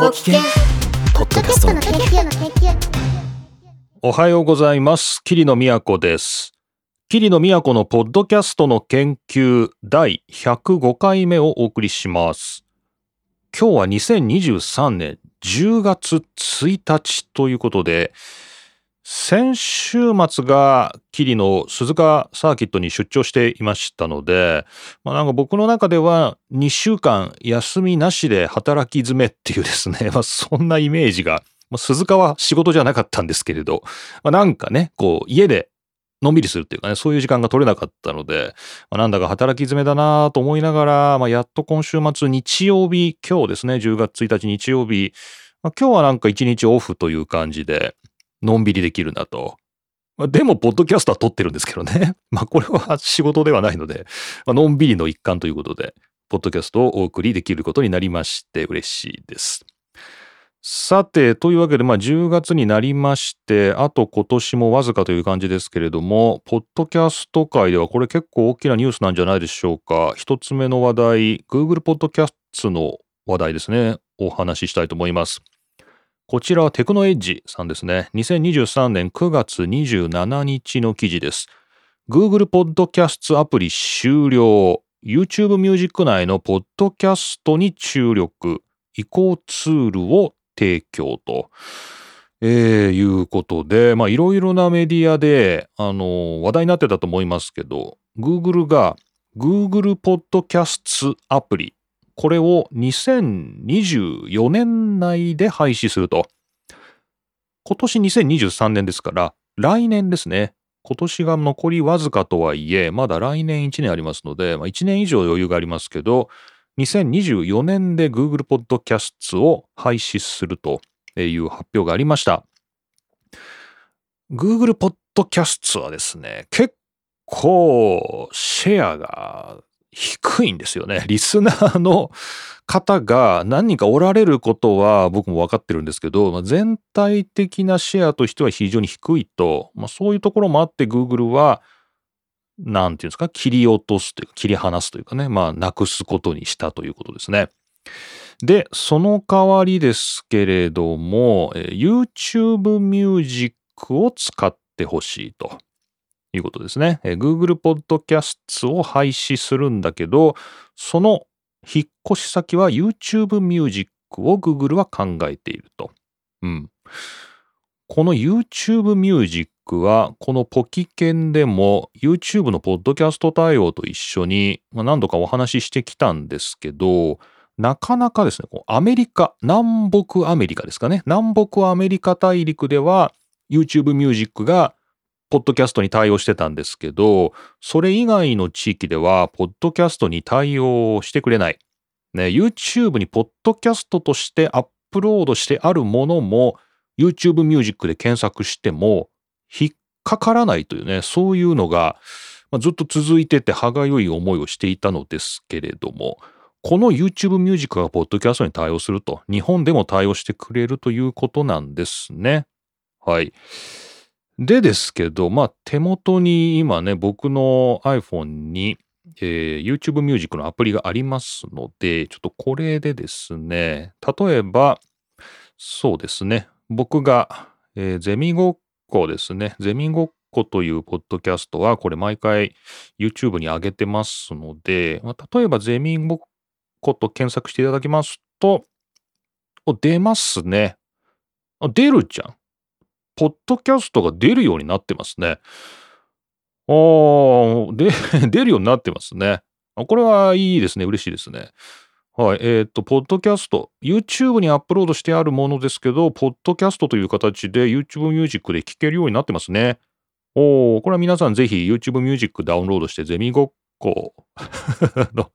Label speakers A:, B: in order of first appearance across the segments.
A: ポッドキャストの研究の研究
B: おはようございます。桐野都です。桐野都のポッドキャストの研究第105回目をお送りします。今日は2023年10月1日ということで、先週末が桐野鈴鹿サーキットに出張していましたので、まあ、なんか僕の中では2週間休みなしで働き詰めっていうですね、まあ、そんなイメージがまあ、鈴鹿は仕事じゃなかったんですけれど、まあ、なんかね、こう、家でのんびりするっていうかね、そういう時間が取れなかったので、まあ、なんだか働き詰めだなと思いながら、まあ、やっと今週末日曜日、今日ですね、10月1日日曜日、まあ、今日はなんか一日オフという感じで、のんびりできるなと。まあ、でも、ポッドキャストは撮ってるんですけどね。まあ、これは仕事ではないので、まあのんびりの一環ということで、ポッドキャストをお送りできることになりまして嬉しいです。さて、というわけで、まあ、10月になりまして、あと今年もわずかという感じですけれども、ポッドキャスト界ではこれ結構大きなニュースなんじゃないでしょうか。一つ目の話題、Google ポッドキャストの話題ですね。お話ししたいと思います。こちらはテクノエッジさんですね。2023年9月27日の記事です。Google ポッドキャストアプリ終了。YouTube ミュージック内のポッドキャストに注力。移行ツールを提供と、えー、いうことで、まあいろいろなメディアで、あの、話題になってたと思いますけど、Google が Google Podcast アプリ、これを2024年内で廃止すると。今年2023年ですから、来年ですね。今年が残りわずかとはいえ、まだ来年1年ありますので、まあ、1年以上余裕がありますけど、2024年で Google Podcasts を廃止するという発表がありました。Google Podcasts はですね、結構シェアが低いんですよね。リスナーの方が何人かおられることは僕も分かってるんですけど、まあ、全体的なシェアとしては非常に低いと、まあ、そういうところもあって Google はなんていうんですか、切り落とすというか、切り離すというかね、まあ、なくすことにしたということですね。で、その代わりですけれども、え YouTube Music を使ってほしいということですね。え Google Podcasts を廃止するんだけど、その引っ越し先は YouTube Music を Google は考えていると。うん。この YouTube Music はこのポキケンでも YouTube のポッドキャスト対応と一緒に何度かお話ししてきたんですけどなかなかですねアメリカ南北アメリカですかね南北アメリカ大陸では YouTube Music がポッドキャストに対応してたんですけどそれ以外の地域ではポッドキャストに対応してくれない、ね、YouTube にポッドキャストとしてアップロードしてあるものも YouTube Music で検索しても引っかからないというね、そういうのが、ずっと続いてて歯がゆい思いをしていたのですけれども、この YouTube Music がポッドキャストに対応すると、日本でも対応してくれるということなんですね。はい。でですけど、まあ手元に今ね、僕の iPhone に、えー、YouTube Music のアプリがありますので、ちょっとこれでですね、例えば、そうですね、僕が、えー、ゼミごっこですね。ゼミごっこというポッドキャストは、これ毎回 YouTube に上げてますので、まあ、例えばゼミごっこと検索していただきますと、お出ますね。あ、出るじゃん。ポッドキャストが出るようになってますね。あー、で、出るようになってますね。あこれはいいですね。嬉しいですね。はい。えっ、ー、と、ポッドキャスト、YouTube にアップロードしてあるものですけど、ポッドキャストという形で YouTube Music で聴けるようになってますね。おー、これは皆さんぜひ YouTube Music ダウンロードしてゼミごっこ の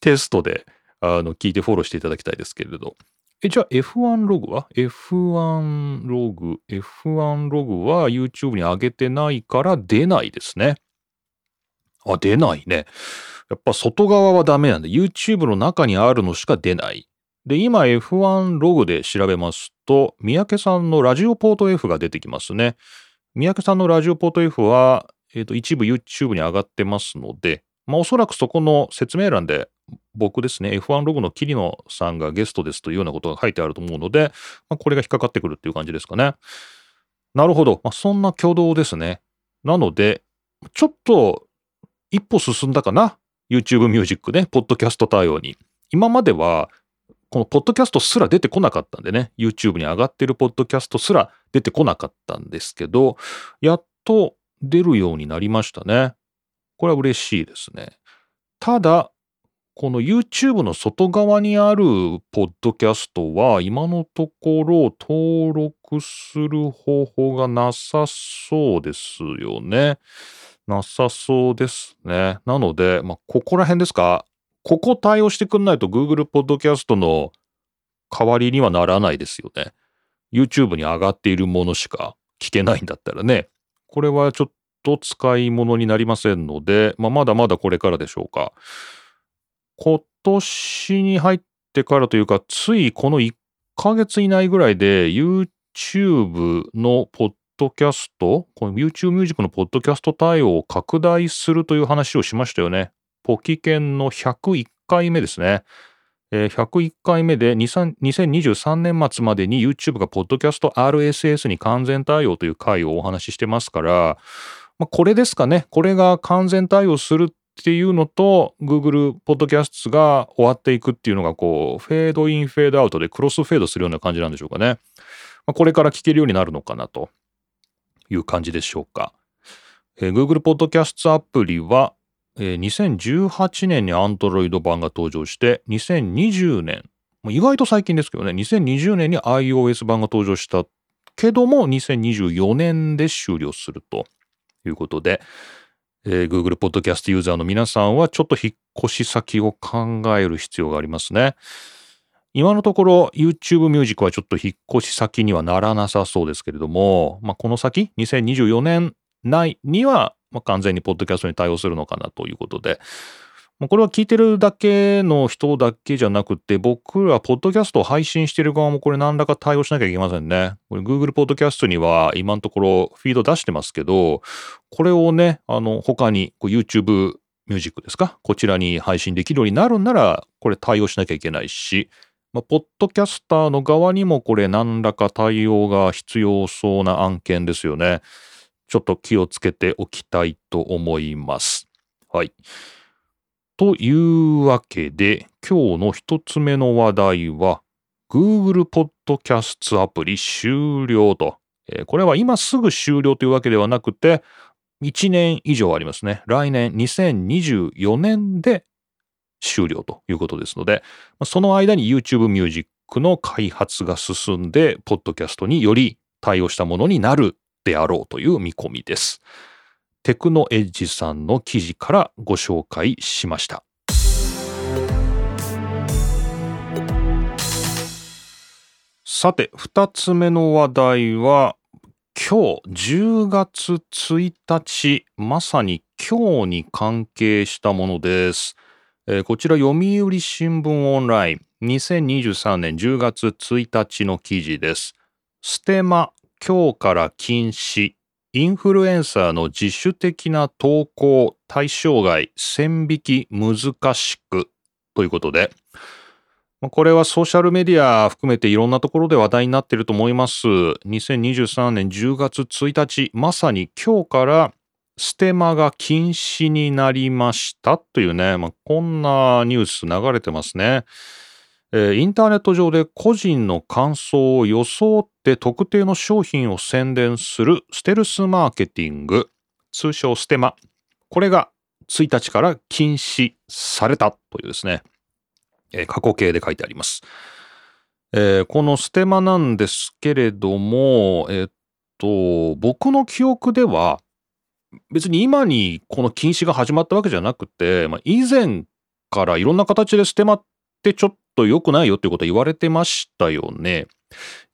B: テストであの聞いてフォローしていただきたいですけれど。え、じゃあ F1 ログは ?F1 ログ、F1 ログは YouTube に上げてないから出ないですね。あ、出ないね。やっぱ外側はダメなんで、YouTube の中にあるのしか出ない。で、今 F1 ログで調べますと、三宅さんのラジオポート F が出てきますね。三宅さんのラジオポート F は、えっ、ー、と、一部 YouTube に上がってますので、まあおそらくそこの説明欄で僕ですね、F1 ログの桐野さんがゲストですというようなことが書いてあると思うので、まあ、これが引っかかってくるっていう感じですかね。なるほど。まあ、そんな挙動ですね。なので、ちょっと一歩進んだかな？YouTube ミュージックね、ポッドキャスト対応に。今までは、このポッドキャストすら出てこなかったんでね、YouTube に上がってるポッドキャストすら出てこなかったんですけど、やっと出るようになりましたね。これは嬉しいですね。ただ、この YouTube の外側にあるポッドキャストは今のところ登録する方法がなさそうですよね。なさそうですね。なので、まあ、ここら辺ですか？ここ対応してくんないと Google ポッドキャストの代わりにはならないですよね。YouTube に上がっているものしか聞けないんだったらね。これはちょっと使い物になりませんので、まあ、まだまだこれからでしょうか。今年に入ってからというか、ついこの1ヶ月以内ぐらいで YouTube のポッドキャスト、この YouTube ミュージックのポッドキャスト対応を拡大するという話をしましたよね。ポキケンの101回目ですね。えー、101回目で2023年末までに YouTube がポッドキャスト RSS に完全対応という回をお話ししてますから、これですかね。これが完全対応するっていうのと Google ポッドキャストが終わっていくっていうのがこうフェードインフェードアウトでクロスフェードするような感じなんでしょうかね。まあ、これから聞けるようになるのかなという感じでしょうか。えー、Google ポッドキャストアプリはえー、2018年に Android 版が登場して、2020年、意外と最近ですけどね、2020年に iOS 版が登場したけども、2024年で終了するということで、えー、Google ポッドキャストユーザーの皆さんはちょっと引っ越し先を考える必要がありますね。今のところ YouTube ミュージックはちょっと引っ越し先にはならなさそうですけれども、まあ、この先2024年内にはまあ、完全にポッドキャストに対応するのかなということで、まあ、これは聞いてるだけの人だけじゃなくて、僕らポッドキャストを配信してる側もこれ何らか対応しなきゃいけませんね。これ Google ポッドキャストには今のところフィード出してますけど、これをね、あの、他に YouTube ミュージックですか？こちらに配信できるようになるんなら、これ対応しなきゃいけないし、まあ、ポッドキャスターの側にもこれ何らか対応が必要そうな案件ですよね。ちょっと気をつけておきたいと思います。はい。というわけで、今日の一つ目の話題は、Google Podcast アプリ終了と。えー、これは今すぐ終了というわけではなくて、1年以上ありますね。来年2024年で終了ということですので、その間に YouTube Music の開発が進んで、ポッドキャストにより対応したものになるであろうという見込みです。テクノエッジさんの記事からご紹介しました。さて、二つ目の話題は、今日10月1日、まさに今日に関係したものです。えー、こちら読売新聞オンライン2023年10月1日の記事です。ステマ今日から禁止、インフルエンサーの自主的な投稿対象外、線引き難しくということで、これはソーシャルメディア含めていろんなところで話題になっていると思います。2023年10月1日、まさに今日からステマが禁止になりましたというね、まあ、こんなニュース流れてますね。えー、インターネット上で個人の感想を装って特定の商品を宣伝するステルスマーケティング、通称ステマ。これが1日から禁止されたというですね、えー、過去形で書いてあります。えー、このステマなんですけれども、えっと、僕の記憶では、別に今にこの禁止が始まったわけじゃなくて、まあ、以前からいろんな形でステマってちょっとと良くないよっていうことは言われてましたよね。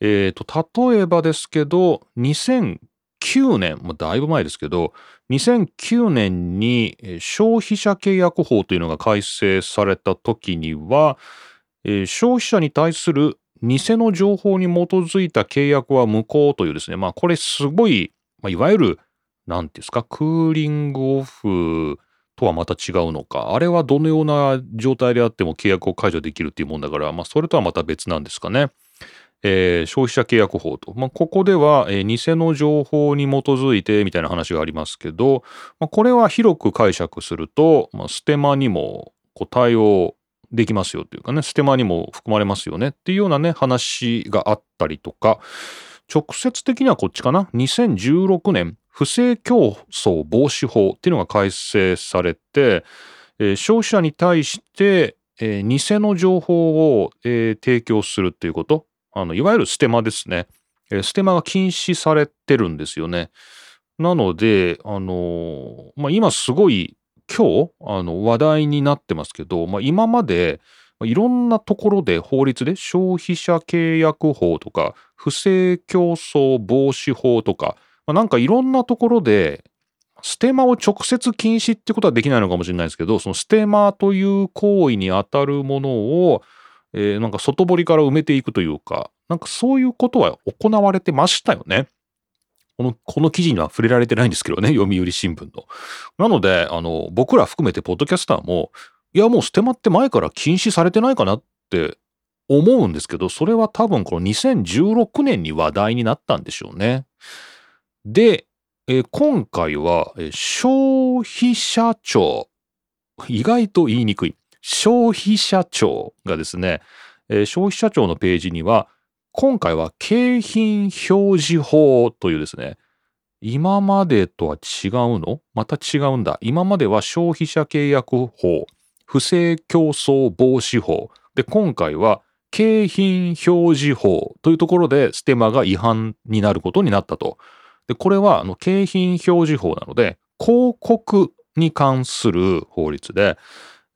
B: え、ー、例えばですけど、2009年、もうだいぶ前ですけど、2009年に消費者契約法というのが改正された時には、えー、消費者に対する偽の情報に基づいた契約は無効というですね、まあこれすごい、まあ、いわゆる、何て言うんですか、クーリングオフとはまた違うのか。あれはどのような状態であっても契約を解除できるっていうもんだから、まあ、それとはまた別なんですかね。えー、消費者契約法と。まあ、ここでは、えー、偽の情報に基づいてみたいな話がありますけど、まあ、これは広く解釈すると、まあ、ステマにもこう対応できますよっていうかね、ステマにも含まれますよねっていうようなね、話があったりとか、直接的にはこっちかな？2016年、不正競争防止法っていうのが改正されて、えー、消費者に対して、えー、偽の情報を、えー、提供するっていうことあのいわゆるステマですね、えー、ステマが禁止されてるんですよね。なので、あの、まあ、今すごい今日あの話題になってますけど、まあ、今までいろんなところで法律で消費者契約法とか不正競争防止法とかまあ、なんかいろんなところでステマを直接禁止ってことはできないのかもしれないですけどそのステマという行為にあたるものを、えー、なんか外堀から埋めていくというかなんかそういうことは行われてましたよね。この、この記事には触れられてないんですけどね、読売新聞の。なので、あの、僕ら含めてポッドキャスターも、いや、もうステマって前から禁止されてないかなって思うんですけど、それは多分この2016年に話題になったんでしょうね。で、えー、今回は、え、消費者庁、意外と言いにくい、消費者庁がですね、えー、消費者庁のページには、今回は景品表示法というですね、今までとは違うの？また違うんだ。今までは消費者契約法、不正競争防止法。で、今回は景品表示法というところでステマが違反になることになったと。で、これはあの景品表示法なので、広告に関する法律で、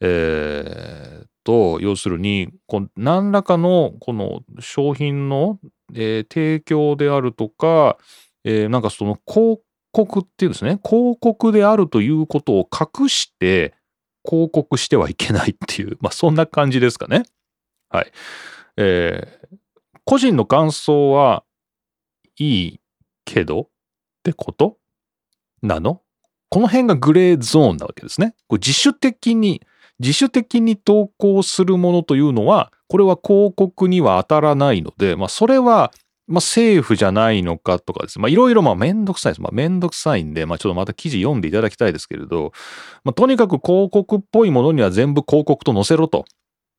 B: えー、と、要するに、こ何らかのこの商品の、えー、提供であるとか、えー、なんかその広告っていうんですね、広告であるということを隠して広告してはいけないっていう、まあそんな感じですかね。はい。えー、個人の感想はいいけど、ってこと？なの？この辺がグレーゾーンなわけですね。これ自主的に、自主的に投稿するものというのは、これは広告には当たらないので、まあ、それは、まあ、政府じゃないのかとかですね。まあ、いろいろ、まあ、めんどくさいです。まあ、めんどくさいんで、まあ、ちょっとまた記事読んでいただきたいですけれど、まあ、とにかく広告っぽいものには全部広告と載せろと。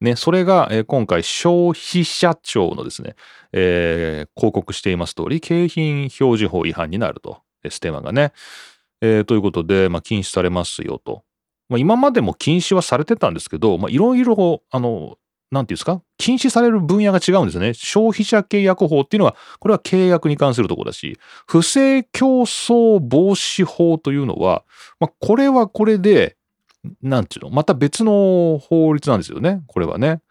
B: ね、それが、え、今回消費者庁のですね、えー、広告しています通り、景品表示法違反になると。ステマがね。えー、ということで、まあ、禁止されますよと。まあ、今までも禁止はされてたんですけど、まあ、いろいろ、あの、なんていうんですか？禁止される分野が違うんですね。消費者契約法っていうのは、これは契約に関するところだし、不正競争防止法というのは、まあ、これはこれで、なんていうの？また別の法律なんですよね。これはね。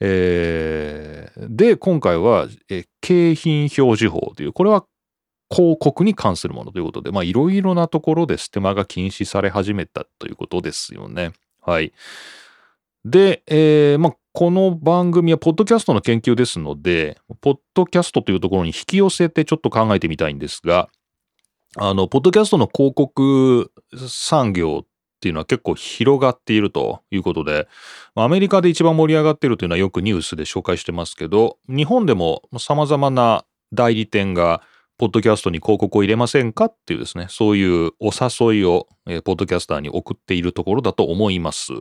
B: えー、で、今回は、え景品表示法という、これは広告に関するものということで、まあいろいろなところでステマが禁止され始めたということですよね。はい。で、えー、まあこの番組はポッドキャストの研究ですので、ポッドキャストというところに引き寄せてちょっと考えてみたいんですが、あの、ポッドキャストの広告産業っていうのは結構広がっているということで、アメリカで一番盛り上がっているというのはよくニュースで紹介してますけど、日本でも様々な代理店がポッドキャストに広告を入れませんかっていうですね、そういうお誘いを、えー、ポッドキャスターに送っているところだと思います。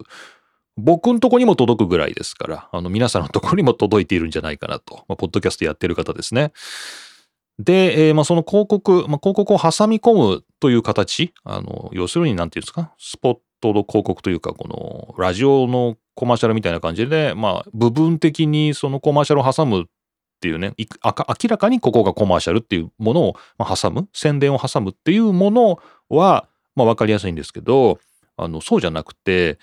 B: 僕のとこにも届くぐらいですから、あの皆さんのところにも届いているんじゃないかなと、まあ、ポッドキャストやってる方ですね。で、えー、まあ、その広告、まあ、広告を挟み込むという形、あの、要するに何て言うんですか、スポットの広告というか、このラジオのコマーシャルみたいな感じで、まあ、部分的にそのコマーシャルを挟むっていうね、明らかにここがコマーシャルっていうものを挟む、宣伝を挟むっていうものは、まあ、分かりやすいんですけど、あの、そうじゃなくて、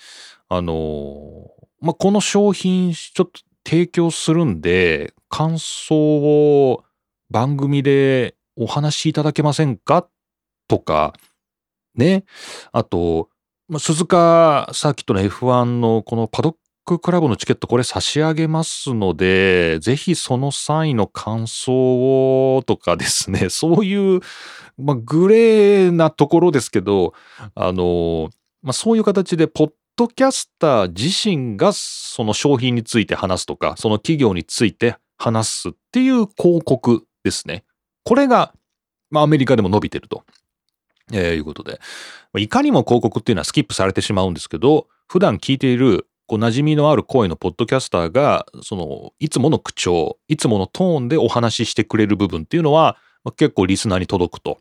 B: あの、まあ、この商品ちょっと提供するんで、感想を番組でお話しいただけませんか？とか、ね。あと、ま、鈴鹿サーキットの F1 のこのパドッククラブのチケットこれ差し上げますので、ぜひその際の感想をとかですね、そういう、ま、グレーなところですけど、あの、ま、そういう形で、ポッドキャスター自身がその商品について話すとか、その企業について話すっていう広告ですね。これが、まあ、アメリカでも伸びてると、えー、いうことで、いかにも広告っていうのはスキップされてしまうんですけど、普段聞いているこう馴染みのある声のポッドキャスターが、その、いつもの口調、いつものトーンでお話ししてくれる部分っていうのは、まあ、結構リスナーに届くと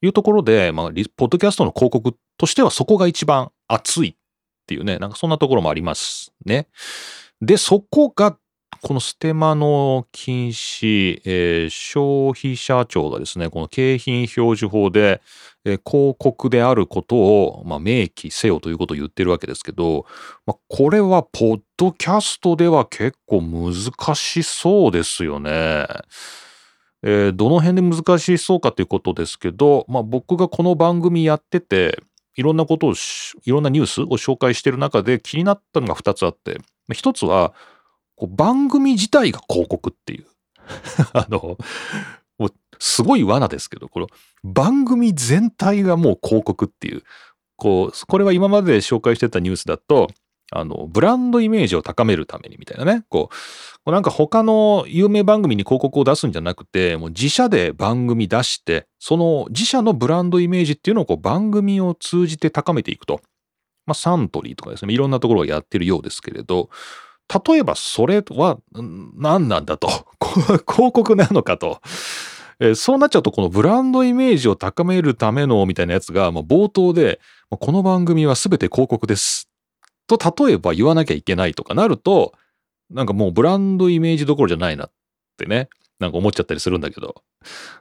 B: いうところで、まあ、ポッドキャストの広告としてはそこが一番熱いっていうね、なんかそんなところもありますね。で、そこがこのステマの禁止、えー、消費者庁がですね、この景品表示法で、えー、広告であることを、まあ、明記せよということを言ってるわけですけど、まあ、これはポッドキャストでは結構難しそうですよね。えー、どの辺で難しそうかということですけど、まあ、僕がこの番組やってて、いろんなことをいろんなニュースを紹介してる中で気になったのが2つあって、1つは、こう番組自体が広告っていう。あの、もうすごい罠ですけど、この番組全体がもう広告っていう。こう、これは今まで紹介してたニュースだと、あの、ブランドイメージを高めるためにみたいなね。こう、なんか他の有名番組に広告を出すんじゃなくて、もう自社で番組出して、その自社のブランドイメージっていうのをこう番組を通じて高めていくと。まあ、サントリーとかですね、いろんなところがやってるようですけれど、例えばそれは何なんだと。広告なのかと。えそうなっちゃうとこのブランドイメージを高めるためのみたいなやつが、まあ、冒頭で、この番組は全て広告です。と例えば言わなきゃいけないとかなると、なんかもうブランドイメージどころじゃないなってね、なんか思っちゃったりするんだけど、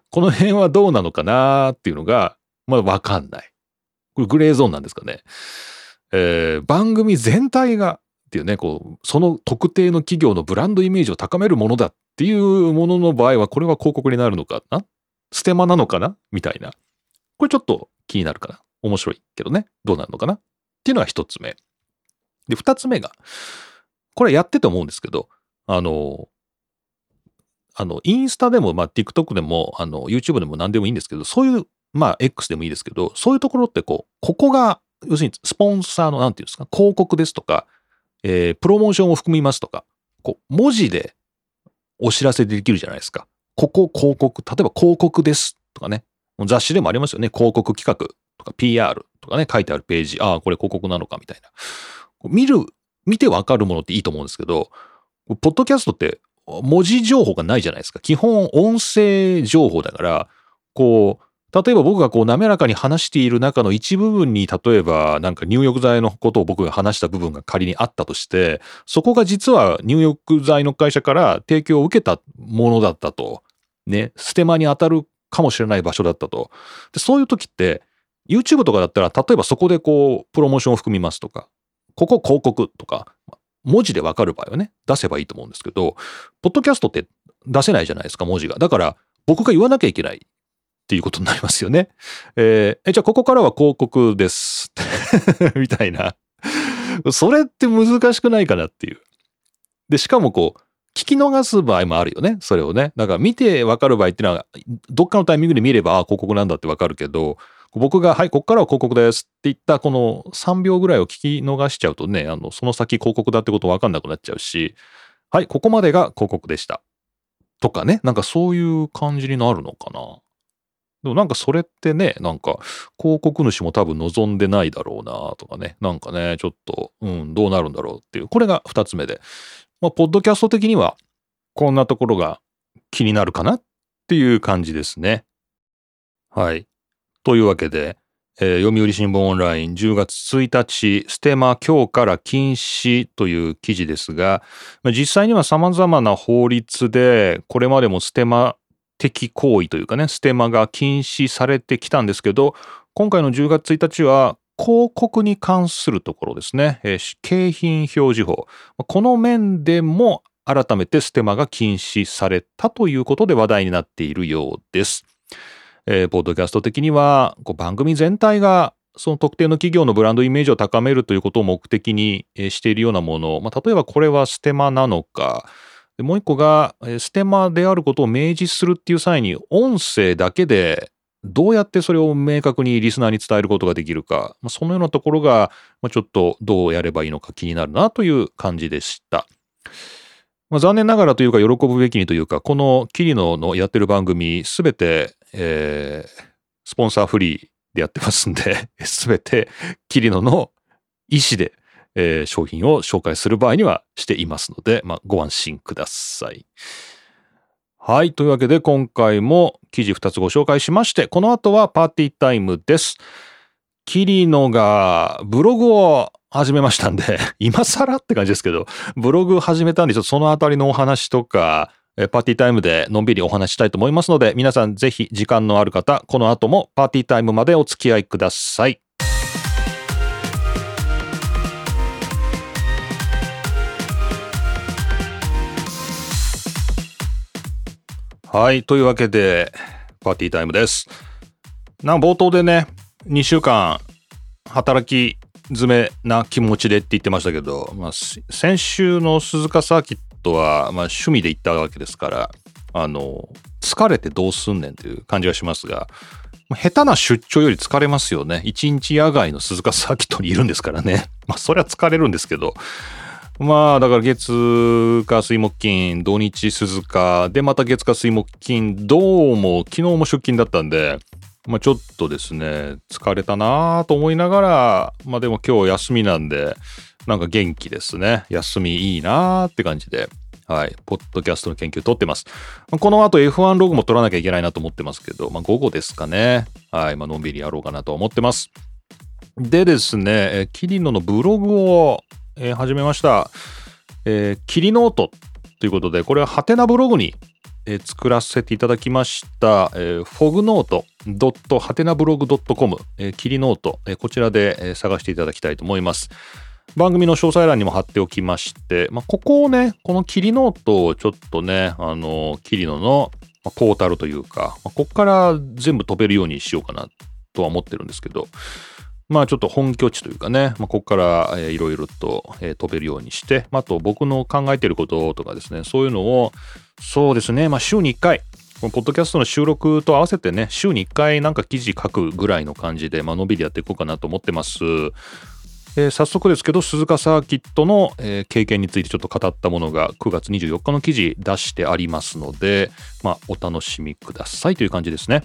B: この辺はどうなのかなっていうのが、まあわかんない。これグレーゾーンなんですかね。えー、番組全体がっていうね、こう、その特定の企業のブランドイメージを高めるものだっていうものの場合は、これは広告になるのかな？ステマなのかな？みたいな。これちょっと気になるかな？面白いけどね。どうなるのかな？っていうのが一つ目。で、二つ目が、これやってて思うんですけど、あの、あの、インスタでも、まあ、TikTok でも、あの、YouTube でも何でもいいんですけど、そういう、まあ、X でもいいですけど、そういうところってこう、ここが、要するにスポンサーの、なんていうんですか、広告ですとか、えー、プロモーションを含みますとか、こう、文字でお知らせできるじゃないですか。ここ広告、例えば広告ですとかね。雑誌でもありますよね。広告企画とか PR とかね、書いてあるページ。ああ、これ広告なのかみたいな。見る、見てわかるものっていいと思うんですけど、ポッドキャストって文字情報がないじゃないですか。基本音声情報だから、こう、例えば僕がこう滑らかに話している中の一部分に、例えばなんか入浴剤のことを僕が話した部分が仮にあったとして、そこが実は入浴剤の会社から提供を受けたものだったと。ね、ステマに当たるかもしれない場所だったと。でそういう時って、YouTube とかだったら、例えばそこでこう、プロモーションを含みますとか、ここ広告とか、文字でわかる場合はね、出せばいいと思うんですけど、ポッドキャストって出せないじゃないですか、文字が。だから、僕が言わなきゃいけない。っていうことになりますよね。えー、えじゃあここからは広告です。みたいな。それって難しくないかなっていう。で、しかもこう、聞き逃す場合もあるよね。それをね。だから見てわかる場合っていうのは、どっかのタイミングで見れば、あ、広告なんだってわかるけど、僕が、はい、ここからは広告ですって言ったこの3秒ぐらいを聞き逃しちゃうとね、あの、その先広告だってことわかんなくなっちゃうし、はい、ここまでが広告でした。とかね、なんかそういう感じになるのかな。でもなんかそれってね、なんか広告主も多分望んでないだろうなとかね、なんかね、ちょっと、うん、どうなるんだろうっていう、これが二つ目で。まあ、ポッドキャスト的には、こんなところが気になるかなっていう感じですね。はい。というわけで、えー、読売新聞オンライン10月1日、ステマ今日から禁止という記事ですが、実際には様々な法律で、これまでもステマ的行為というかね、ステマが禁止されてきたんですけど、今回の10月1日は広告に関するところですね、えー、景品表示法。この面でも改めてステマが禁止されたということで話題になっているようです。えー、ポッドキャスト的には、こう番組全体がその特定の企業のブランドイメージを高めるということを目的にしているようなもの、まあ、例えばこれはステマなのか、でもう一個が、ステマであることを明示するっていう際に、音声だけでどうやってそれを明確にリスナーに伝えることができるか、まあ、そのようなところが、まあ、ちょっとどうやればいいのか気になるなという感じでした。まあ、残念ながらというか喜ぶべきにというか、このキリノのやってる番組すべて、えー、スポンサーフリーでやってますんで、すべてキリノの意思で、えー、商品を紹介する場合にはしていますので、まあ、ご安心ください。はい。というわけで今回も記事2つご紹介しまして、この後はパーティータイムです。キリノがブログを始めましたんで、今更って感じですけど、ブログ始めたんで、ちょっとそのあたりのお話とか、パーティータイムでのんびりお話したいと思いますので、皆さんぜひ時間のある方、この後もパーティータイムまでお付き合いください。はい。というわけで、パーティータイムです。な冒頭でね、2週間働き詰めな気持ちでって言ってましたけど、まあ、先週の鈴鹿サーキットは、まあ、趣味で行ったわけですから、あの、疲れてどうすんねんという感じがしますが、下手な出張より疲れますよね。一日野外の鈴鹿サーキットにいるんですからね。まあ、そりゃ疲れるんですけど、まあ、だから月火水木金、土日鈴鹿、で、また月火水木金、どうも、昨日も出勤だったんで、まあちょっとですね、疲れたなと思いながら、まあでも今日休みなんで、なんか元気ですね。休みいいなって感じで。はい。ポッドキャストの研究取ってます。この後 F1 ログも取らなきゃいけないなと思ってますけど、まあ午後ですかね。はい。まあのんびりやろうかなと思ってます。でですね、キリノのブログをえー、始めました。えー、キリノートということで、これはハテナブログに、えー、作らせていただきました、えー、フォグノートドットハテナブログドットコム、えー、キリノート、えー、こちらで、えー、探していただきたいと思います。番組の詳細欄にも貼っておきまして、まあ、ここをね、このキリノートをちょっとね、あの、キリノのポータルというか、まあ、ここから全部飛べるようにしようかなとは思ってるんですけど、まあちょっと本拠地というかね、まあ、ここから、いろいろと、え、飛べるようにして、まあ、と僕の考えてることとかですね、そういうのを、そうですね、まあ週に1回、このポッドキャストの収録と合わせてね、週に1回なんか記事書くぐらいの感じで、まあのんびりやっていこうかなと思ってます。えー、早速ですけど、鈴鹿サーキットの、え、経験についてちょっと語ったものが9月24日の記事出してありますので、まあ、お楽しみくださいという感じですね。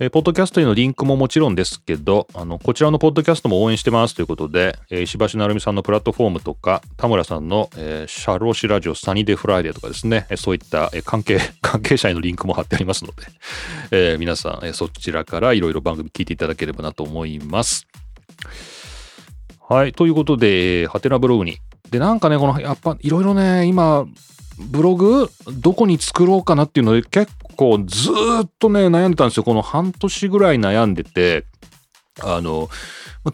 B: えー、ポッドキャストへのリンクももちろんですけど、あの、こちらのポッドキャストも応援してますということで、えー、石橋成美さんのプラットフォームとか、田村さんの、えー、シャローシラジオサニーデフライデーとかですね、えー、そういった、えー、関係、関係者へのリンクも貼ってありますので、えー、皆さん、えー、そちらからいろいろ番組聞いていただければなと思います。はい。ということで、ハテナブログに。で、なんかね、この、やっぱ、いろいろね、今、ブログ、どこに作ろうかなっていうので、結構ずっとね、悩んでたんですよ。この半年ぐらい悩んでて、あの、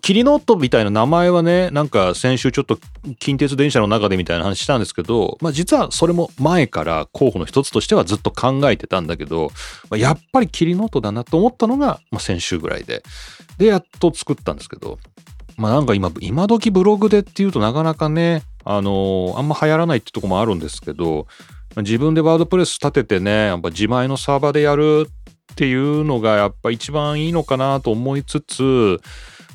B: キリノートみたいな名前はね、なんか先週ちょっと近鉄電車の中でみたいな話したんですけど、まあ実はそれも前から候補の一つとしてはずっと考えてたんだけど、まあやっぱりキリノートだなと思ったのが、まあ、先週ぐらいで。で、やっと作ったんですけど、まあなんか今、今時ブログでっていうとなかなかね、あのー、あんま流行らないってとこもあるんですけど、自分でワードプレス立ててね、やっぱ自前のサーバーでやるっていうのがやっぱ一番いいのかなと思いつつ、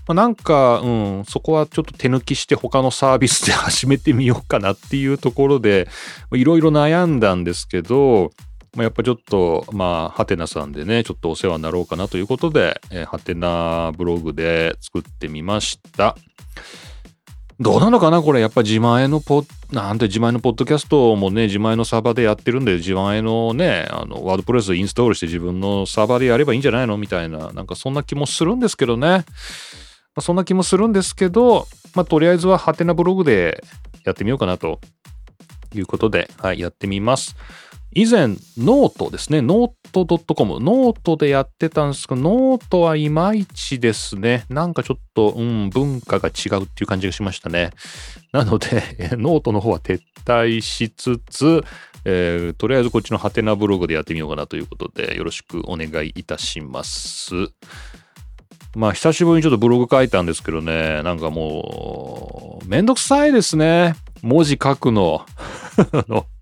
B: まあ、なんか、うん、そこはちょっと手抜きして他のサービスで始めてみようかなっていうところで、いろいろ悩んだんですけど、まあ、やっぱちょっと、まあ、ハテナさんでね、ちょっとお世話になろうかなということで、ハテナブログで作ってみました。どうなのかなこれ。やっぱ自前のポなんて自前のポッドキャストもね自前のサーバーでやってるんで自前のねあのワードプレスインストールして自分のサーバーでやればいいんじゃないの？みたいななんかそんな気もするんですけどね、まあ、そんな気もするんですけどまあとりあえずははてなブログでやってみようかなということではいやってみます。以前、ノートですね。ノート .com。ノートでやってたんですけど、ノートはいまいちですね。なんかちょっと、うん、文化が違うっていう感じがしましたね。なので、ノートの方は撤退しつつ、えー、とりあえずこっちのはてなブログでやってみようかなということで、よろしくお願いいたします。まあ、久しぶりにちょっとブログ書いたんですけどね、なんかもう、めんどくさいですね。文字書くの。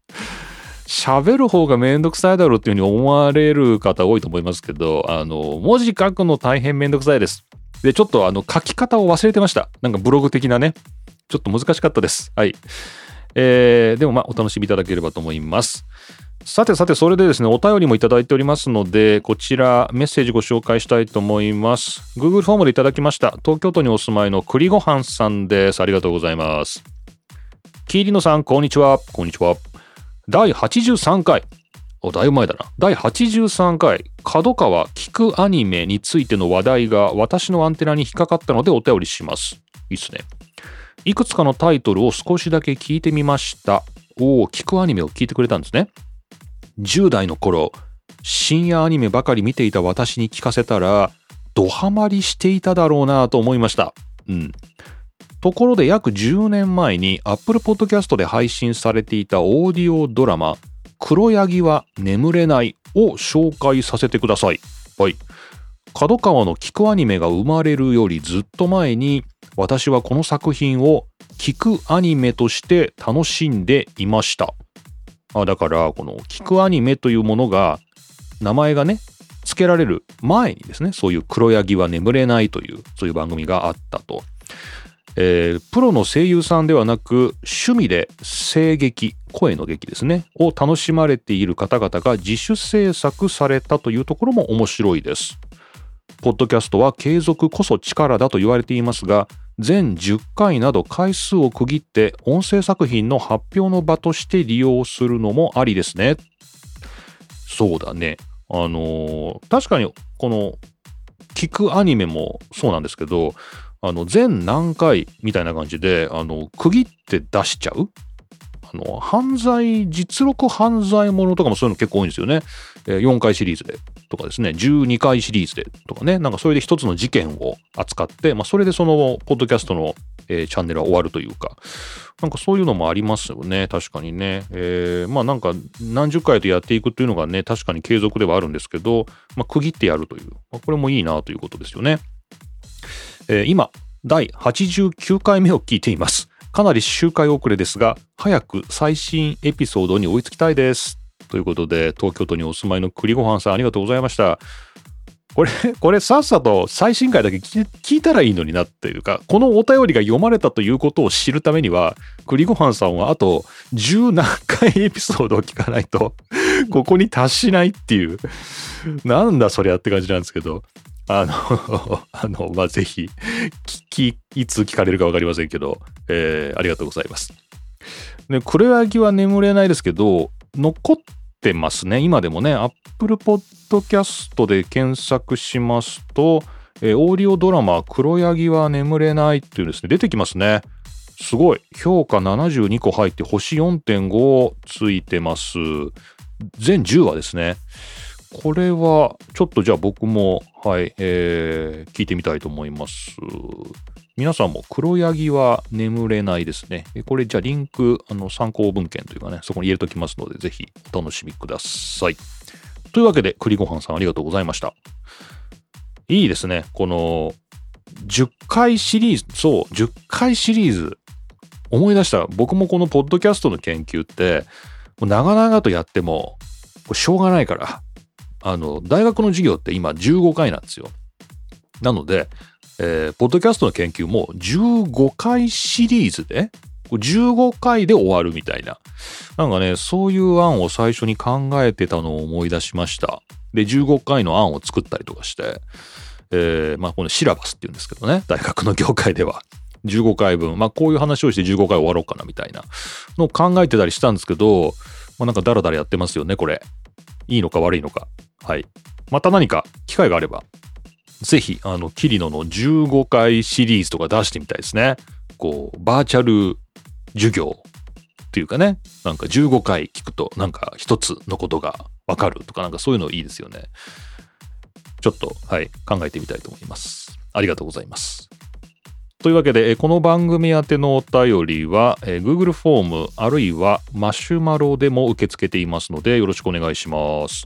B: 喋る方がめんどくさいだろうっていうふうに思われる方多いと思いますけど、あの、文字書くの大変めんどくさいです。で、ちょっとあの、書き方を忘れてました。なんかブログ的なね。ちょっと難しかったです。はい。えー、でもまあ、お楽しみいただければと思います。さてさて、それでですね、お便りもいただいておりますので、こちらメッセージご紹介したいと思います。Google フォームでいただきました。東京都にお住まいの栗ごはんさんです。ありがとうございます。キーリノさん、こんにちは。こんにちは。第83回。お、だいぶ前だな。第83回、角川聞くアニメについての話題が私のアンテナに引っかかったのでお便りします。いいっすね。いくつかのタイトルを少しだけ聞いてみました。おお、聞くアニメを聞いてくれたんですね。10代の頃、深夜アニメばかり見ていた私に聞かせたら、ドハマりしていただろうなと思いました。うん。ところで約10年前に Apple Podcast で配信されていたオーディオドラマ、黒柳は眠れないを紹介させてください。はい。角川の聞くアニメが生まれるよりずっと前に私はこの作品を聞くアニメとして楽しんでいました。あだからこの聞くアニメというものが名前がね付けられる前にですねそういう黒柳は眠れないというそういう番組があったと、えー、プロの声優さんではなく趣味で声劇声の劇ですねを楽しまれている方々が自主制作されたというところも面白いですポッドキャストは継続こそ力だと言われていますが全10回など回数を区切って音声作品の発表の場として利用するのもありですね。そうだね。あのー、確かにこの聞くアニメもそうなんですけど、あの全何回みたいな感じであの区切って出しちゃう？あの犯罪実録犯罪ものとかもそういうの結構多いんですよねえ。4回シリーズでとかですね、12回シリーズでとかね、なんかそれで一つの事件を扱って、まあ、それでその、ポッドキャストの、えー、チャンネルは終わるというか、なんかそういうのもありますよね、確かにね。えー、まあなんか何十回とやっていくというのがね、確かに継続ではあるんですけど、まあ、区切ってやるという、まあ、これもいいなということですよね。えー、今、第89回目を聞いています。かなり周回遅れですが、早く最新エピソードに追いつきたいです。ということで、東京都にお住まいの栗ごはんさんありがとうございました。これ、これさっさと最新回だけ聞いたらいいのになっていうか、このお便りが読まれたということを知るためには、栗ごはんさんはあと十何回エピソードを聞かないと、ここに達しないっていう、なんだそりゃって感じなんですけど、あの、あの、まあ、ぜひ、聞き、いつ聞かれるかわかりませんけど、えー、ありがとうございます。で、黒柳は眠れないですけど、残ってますね。今でもね、Apple Podcast で検索しますと、えー、オーディオドラマ、黒柳は眠れないっていうですね、出てきますね。すごい。評価72個入って星4.5ついてます。全10話ですね。これは、ちょっとじゃあ僕も、はい、えー、聞いてみたいと思います。皆さんも黒柳は眠れないですね。これじゃあリンク、あの参考文献というかね、そこに入れときますので、ぜひお楽しみください。というわけで、栗ごはんさんありがとうございました。いいですね。この、10回シリーズ、そう、10回シリーズ。思い出した。僕もこのポッドキャストの研究って、長々とやっても、しょうがないから、あの、大学の授業って今15回なんですよ。なので、えー、ポッドキャストの研究も15回シリーズで、15回で終わるみたいな。なんかね、そういう案を最初に考えてたのを思い出しました。で、15回の案を作ったりとかして、えー、まあこのシラバスっていうんですけどね、大学の業界では。15回分、まあこういう話をして15回終わろうかなみたいなのを考えてたりしたんですけど、まあなんかダラダラやってますよね、これ。いいのか悪いのか。はい。また何か機会があればぜひ、あの、キリノの15回シリーズとか出してみたいですね。こう、バーチャル授業っていうかね、なんか15回聞くとなんか一つのことがわかるとかなんかそういうのいいですよね。ちょっと、はい、考えてみたいと思います。ありがとうございます。というわけで、この番組宛てのお便りは、Google フォームあるいはマシュマロでも受け付けていますので、よろしくお願いします。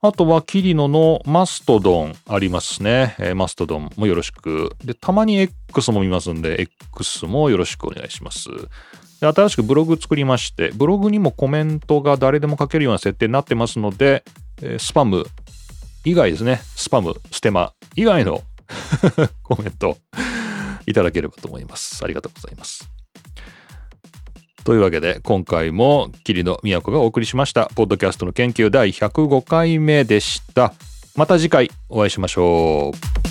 B: あとは、キリノのマストドンありますね。えー、マストドンもよろしく。で、たまに X も見ますんで、X もよろしくお願いします。で新しくブログ作りまして、ブログにもコメントが誰でも書けるような設定になってますので、スパム以外ですね、スパム、ステマ以外の コメントいただければと思います。ありがとうございます。というわけで、今回も霧の都がお送りしました、ポッドキャストの研究第105回目でした。また次回お会いしましょう。